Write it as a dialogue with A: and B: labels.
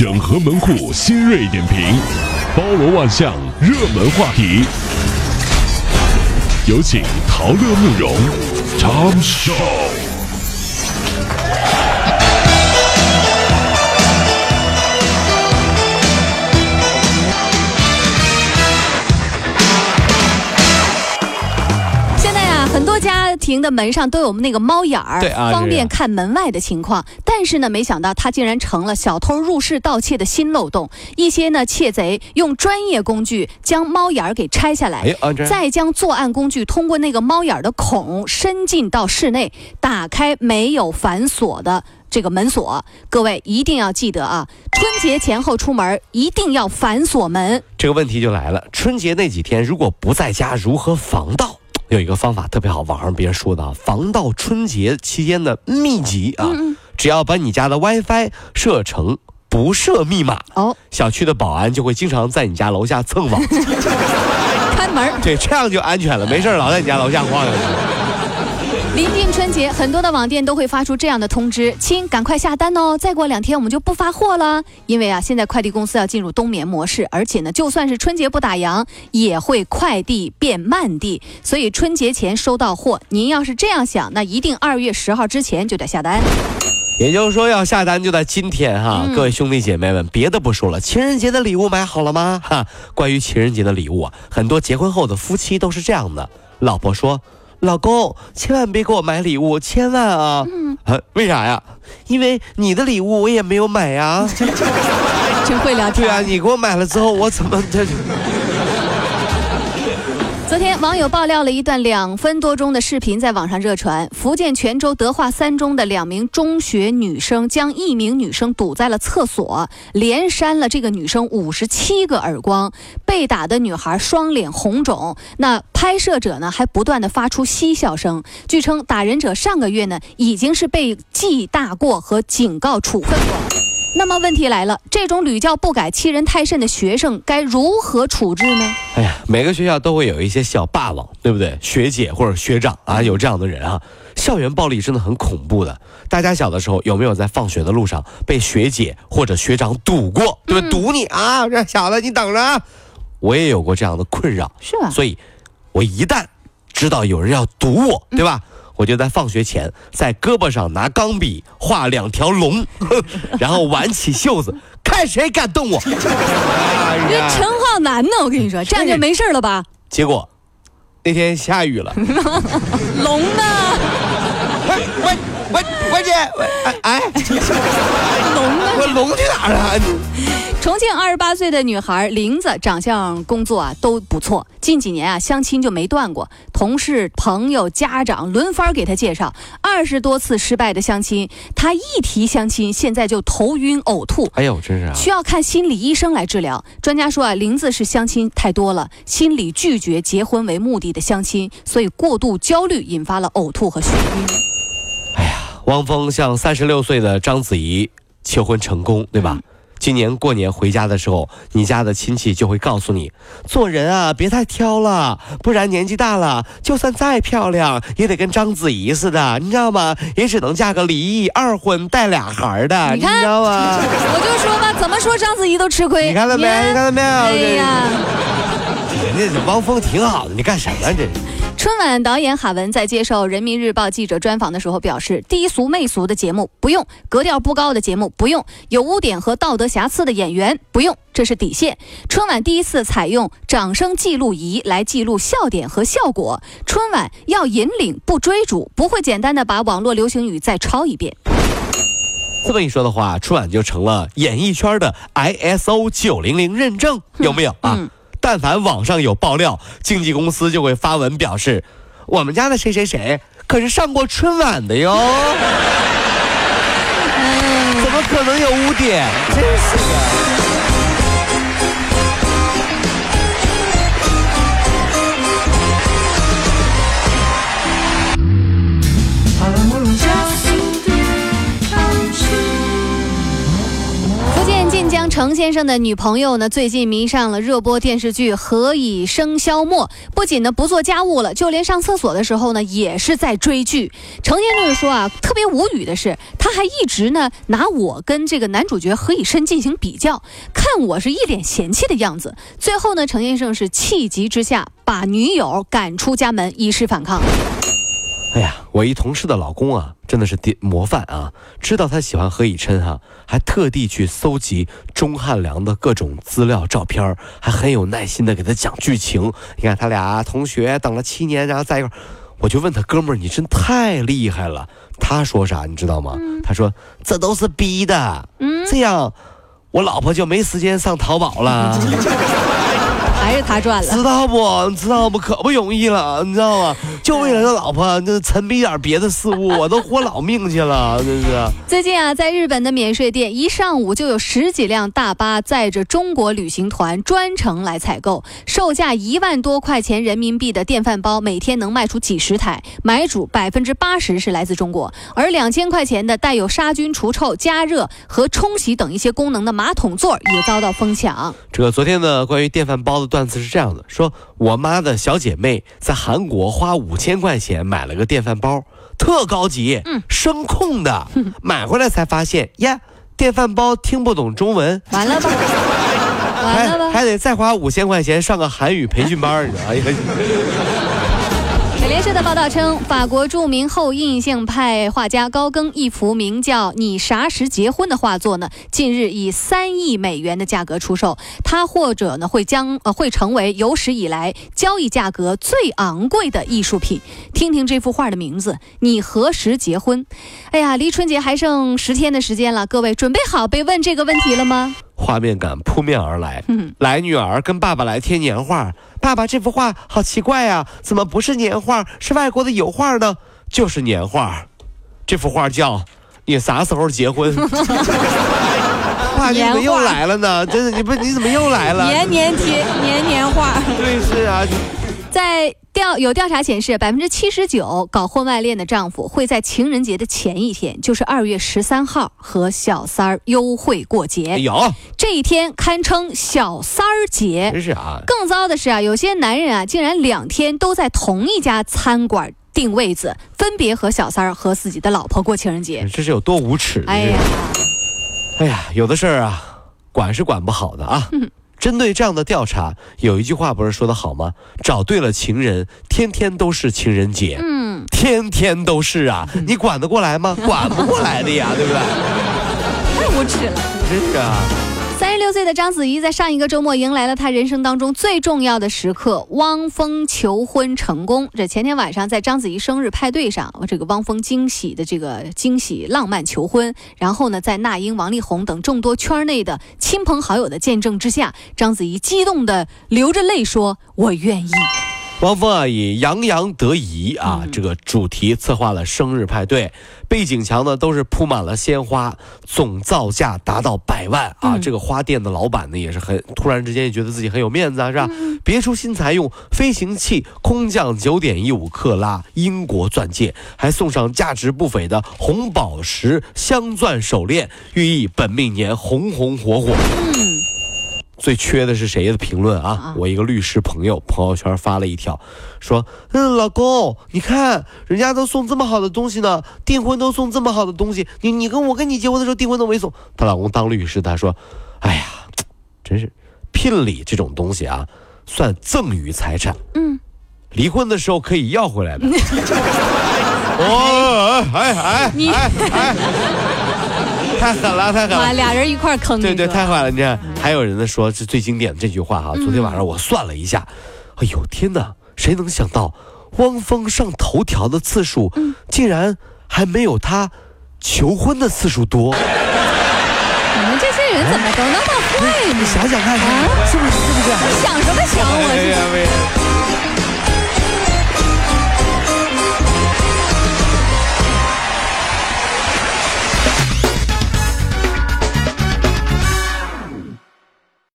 A: 整合门户新锐点评，包罗万象，热门话题。有请陶乐慕容
B: ，Tom Show。家庭的门上都有那个猫眼儿，
C: 对啊
B: 方便看门外的情况。但是呢，没想到它竟然成了小偷入室盗窃的新漏洞。一些呢窃贼用专业工具将猫眼儿给拆下来，
C: 哎啊这
B: 再将作案工具通过那个猫眼儿的孔伸进到室内，打开没有反锁的。这个门锁，各位一定要记得啊！春节前后出门一定要反锁门。
C: 这个问题就来了，春节那几天如果不在家，如何防盗？有一个方法特别好，网上别人说的啊，防盗春节期间的秘籍啊，只要把你家的 WiFi 设成不设密码，
B: 哦，
C: 小区的保安就会经常在你家楼下蹭网，
B: 开门。
C: 对，这样就安全了，没事老在你家楼下晃悠。
B: 临近春节，很多的网店都会发出这样的通知：亲，赶快下单哦！再过两天我们就不发货了，因为啊，现在快递公司要进入冬眠模式，而且呢，就算是春节不打烊，也会快递变慢递。所以春节前收到货，您要是这样想，那一定二月十号之前就得下单。
C: 也就是说，要下单就在今天哈，各位兄弟姐妹们，别的不说了，情人节的礼物买好了吗？哈，关于情人节的礼物啊，很多结婚后的夫妻都是这样的，老婆说。老公，千万别给我买礼物，千万啊！嗯，啊，为啥呀？因为你的礼物我也没有买呀。
B: 真会聊天。
C: 对啊，你给我买了之后，我怎么这？
B: 昨天，网友爆料了一段两分多钟的视频在网上热传。福建泉州德化三中的两名中学女生将一名女生堵在了厕所，连扇了这个女生五十七个耳光，被打的女孩双脸红肿。那拍摄者呢，还不断的发出嬉笑声。据称，打人者上个月呢已经是被记大过和警告处分过。那么问题来了，这种屡教不改、欺人太甚的学生该如何处置呢？
C: 哎呀，每个学校都会有一些小霸王，对不对？学姐或者学长啊，有这样的人啊。校园暴力真的很恐怖的。大家小的时候有没有在放学的路上被学姐或者学长堵过？对吧？堵你啊，这小子你等着啊！我也有过这样的困扰，
B: 是吧？
C: 所以，我一旦知道有人要堵我，对吧？我就在放学前在胳膊上拿钢笔画两条龙，然后挽起袖子，看谁敢动我。哎呀
B: 这陈浩南呢？我跟你说，这样就没事了吧？
C: 结果那天下雨了，
B: 龙呢？
C: 我我姐，我哎哎，
B: 龙呢？
C: 我龙去哪儿了？
B: 重庆二十八岁的女孩玲子，长相、工作啊都不错。近几年啊，相亲就没断过，同事、朋友、家长轮番给她介绍，二十多次失败的相亲，她一提相亲，现在就头晕呕吐。
C: 哎呦，真是啊！
B: 需要看心理医生来治疗。专家说啊，玲子是相亲太多了，心理拒绝结婚为目的的相亲，所以过度焦虑引发了呕吐和眩晕。
C: 汪峰向三十六岁的章子怡求婚成功，对吧？今年过年回家的时候，你家的亲戚就会告诉你，做人啊别太挑了，不然年纪大了，就算再漂亮，也得跟章子怡似的，你知道吗？也只能嫁个离异二婚带俩孩儿的，你
B: 你
C: 知道吗？
B: 我就说吧，怎么说章子怡都吃亏。
C: 你看到没？你看到没有？
B: 哎呀。
C: 人家汪峰挺好的，你干什么这是？
B: 春晚导演哈文在接受人民日报记者专访的时候表示，低俗媚俗的节目不用，格调不高的节目不用，有污点和道德瑕疵的演员不用，这是底线。春晚第一次采用掌声记录仪来记录笑点和效果，春晚要引领不追逐，不会简单的把网络流行语再抄一遍。
C: 这么一说的话，春晚就成了演艺圈的 ISO 九零零认证，有没有啊？
B: 嗯
C: 但凡网上有爆料，经纪公司就会发文表示，我们家的谁谁谁可是上过春晚的哟，怎么可能有污点？真是的。
B: 江程先生的女朋友呢，最近迷上了热播电视剧《何以笙箫默》，不仅呢不做家务了，就连上厕所的时候呢，也是在追剧。程先生说啊，特别无语的是，他还一直呢拿我跟这个男主角何以琛进行比较，看我是一脸嫌弃的样子。最后呢，程先生是气急之下把女友赶出家门，以示反抗。
C: 哎呀，我一同事的老公啊，真的是典模范啊！知道他喜欢何以琛哈、还特地去搜集钟汉良的各种资料、照片，还很有耐心的给他讲剧情。你看他俩同学等了七年，然后在一块儿，我就问他哥们儿，你真太厉害了。他说啥你知道吗？他说这都是逼的，
B: 嗯，
C: 这样我老婆就没时间上淘宝了。
B: 还是他赚了。
C: 知道不？你知道不？可不容易了，你知道吗？就为了这老婆，那沉迷点别的事物，我都豁老命去了，真是。
B: 最近啊，在日本的免税店，一上午就有十几辆大巴载着中国旅行团专程来采购，售价一万多块钱人民币的电饭煲，每天能卖出几十台，买主百分之八十是来自中国。而两千块钱的带有杀菌、除臭、加热和冲洗等一些功能的马桶座也遭到疯抢。
C: 这个昨天呢，关于电饭煲的段子是这样的：说我妈的小姐妹在韩国花五千块钱买了个电饭煲，特高级，
B: 嗯
C: 声控的，买回来才发现呀，电饭煲听不懂中文，
B: 完了吧？完
C: 还
B: 了吧？
C: 还得再花五千块钱上个韩语培训班儿，你知道？哎呀。
B: 美联社的报道称，法国著名后印象派画家高更一幅名叫《你啥时结婚》的画作呢，近日以三亿美元的价格出售。它或者呢会将呃会成为有史以来交易价格最昂贵的艺术品。听听这幅画的名字，《你何时结婚》？哎呀，离春节还剩十天的时间了，各位准备好被问这个问题了吗？
C: 画面感扑面而来。
B: 嗯
C: 来，女儿跟爸爸来贴年画。爸爸，这幅画好奇怪呀、怎么不是年画，是外国的油画呢？就是年画，这幅画叫《你啥时候结婚》。爸，你怎么又来了呢？真的，你不你怎么又来了？
B: 年年贴，年年画。
C: 对，是啊，
B: 在调有调查显示，百分之七十九搞婚外恋的丈夫会在情人节的前一天，就是二月十三号和小三儿幽会过节。
C: 哎，
B: 这一天堪称小三儿节。
C: 真是啊，
B: 更糟的是啊，有些男人啊，竟然两天都在同一家餐馆订位子，分别和小三儿和自己的老婆过情人节。
C: 这是有多无耻？
B: 哎呀，
C: 哎呀，有的事儿啊，管是管不好的啊。
B: 嗯
C: 针对这样的调查，有一句话不是说的好吗？找对了情人，天天都是情人节。
B: 嗯，
C: 天天都是啊，你管得过来吗？管不过来的呀，对不对？
B: 太无耻了。
C: 真是啊，
B: 三十六岁的章子怡在上一个周末迎来了她人生当中最重要的时刻，汪峰求婚成功。这前天晚上在章子怡生日派对上，这个汪峰惊喜的这个惊喜浪漫求婚，然后呢，在那英、王力宏等众多圈内的亲朋好友的见证之下，章子怡激动的流着泪说：“我愿意。
C: 汪峰啊，以洋洋得意啊、
B: 嗯
C: 这个主题策划了生日派对，背景墙呢都是铺满了鲜花，总造价达到百万啊！
B: 嗯
C: 这个花店的老板呢也是很突然之间也觉得自己很有面子啊，是吧？别出心裁，用飞行器空降九点一五克拉英国钻戒，还送上价值不菲的红宝石镶钻手链，寓意本命年红红火火。”
B: 嗯，
C: 最缺的是谁的评论啊
B: 啊？
C: 我一个律师朋友朋友圈发了一条，说：“嗯，老公，你看人家都送这么好的东西呢，订婚都送这么好的东西，你你跟我跟你结婚的时候订婚都没送。”她老公当律师，他说：“哎呀，真是聘礼这种东西啊，算赠与财产，
B: 嗯，
C: 离婚的时候可以要回来的。”哦，哎哎
B: 你
C: 哎哎，太狠了，太狠了，！
B: 俩人一块儿坑
C: 对对，太坏了！你看，还有人呢说是最经典的这句话哈、昨天晚上我算了一下，哎呦天哪，谁能想到汪峰上头条的次数，竟然还没有他求婚的次数多？
B: 你们这些人怎么都那么坏
C: 你？想想看，
B: 啊
C: 是不是是不是？
B: 想什么想？我是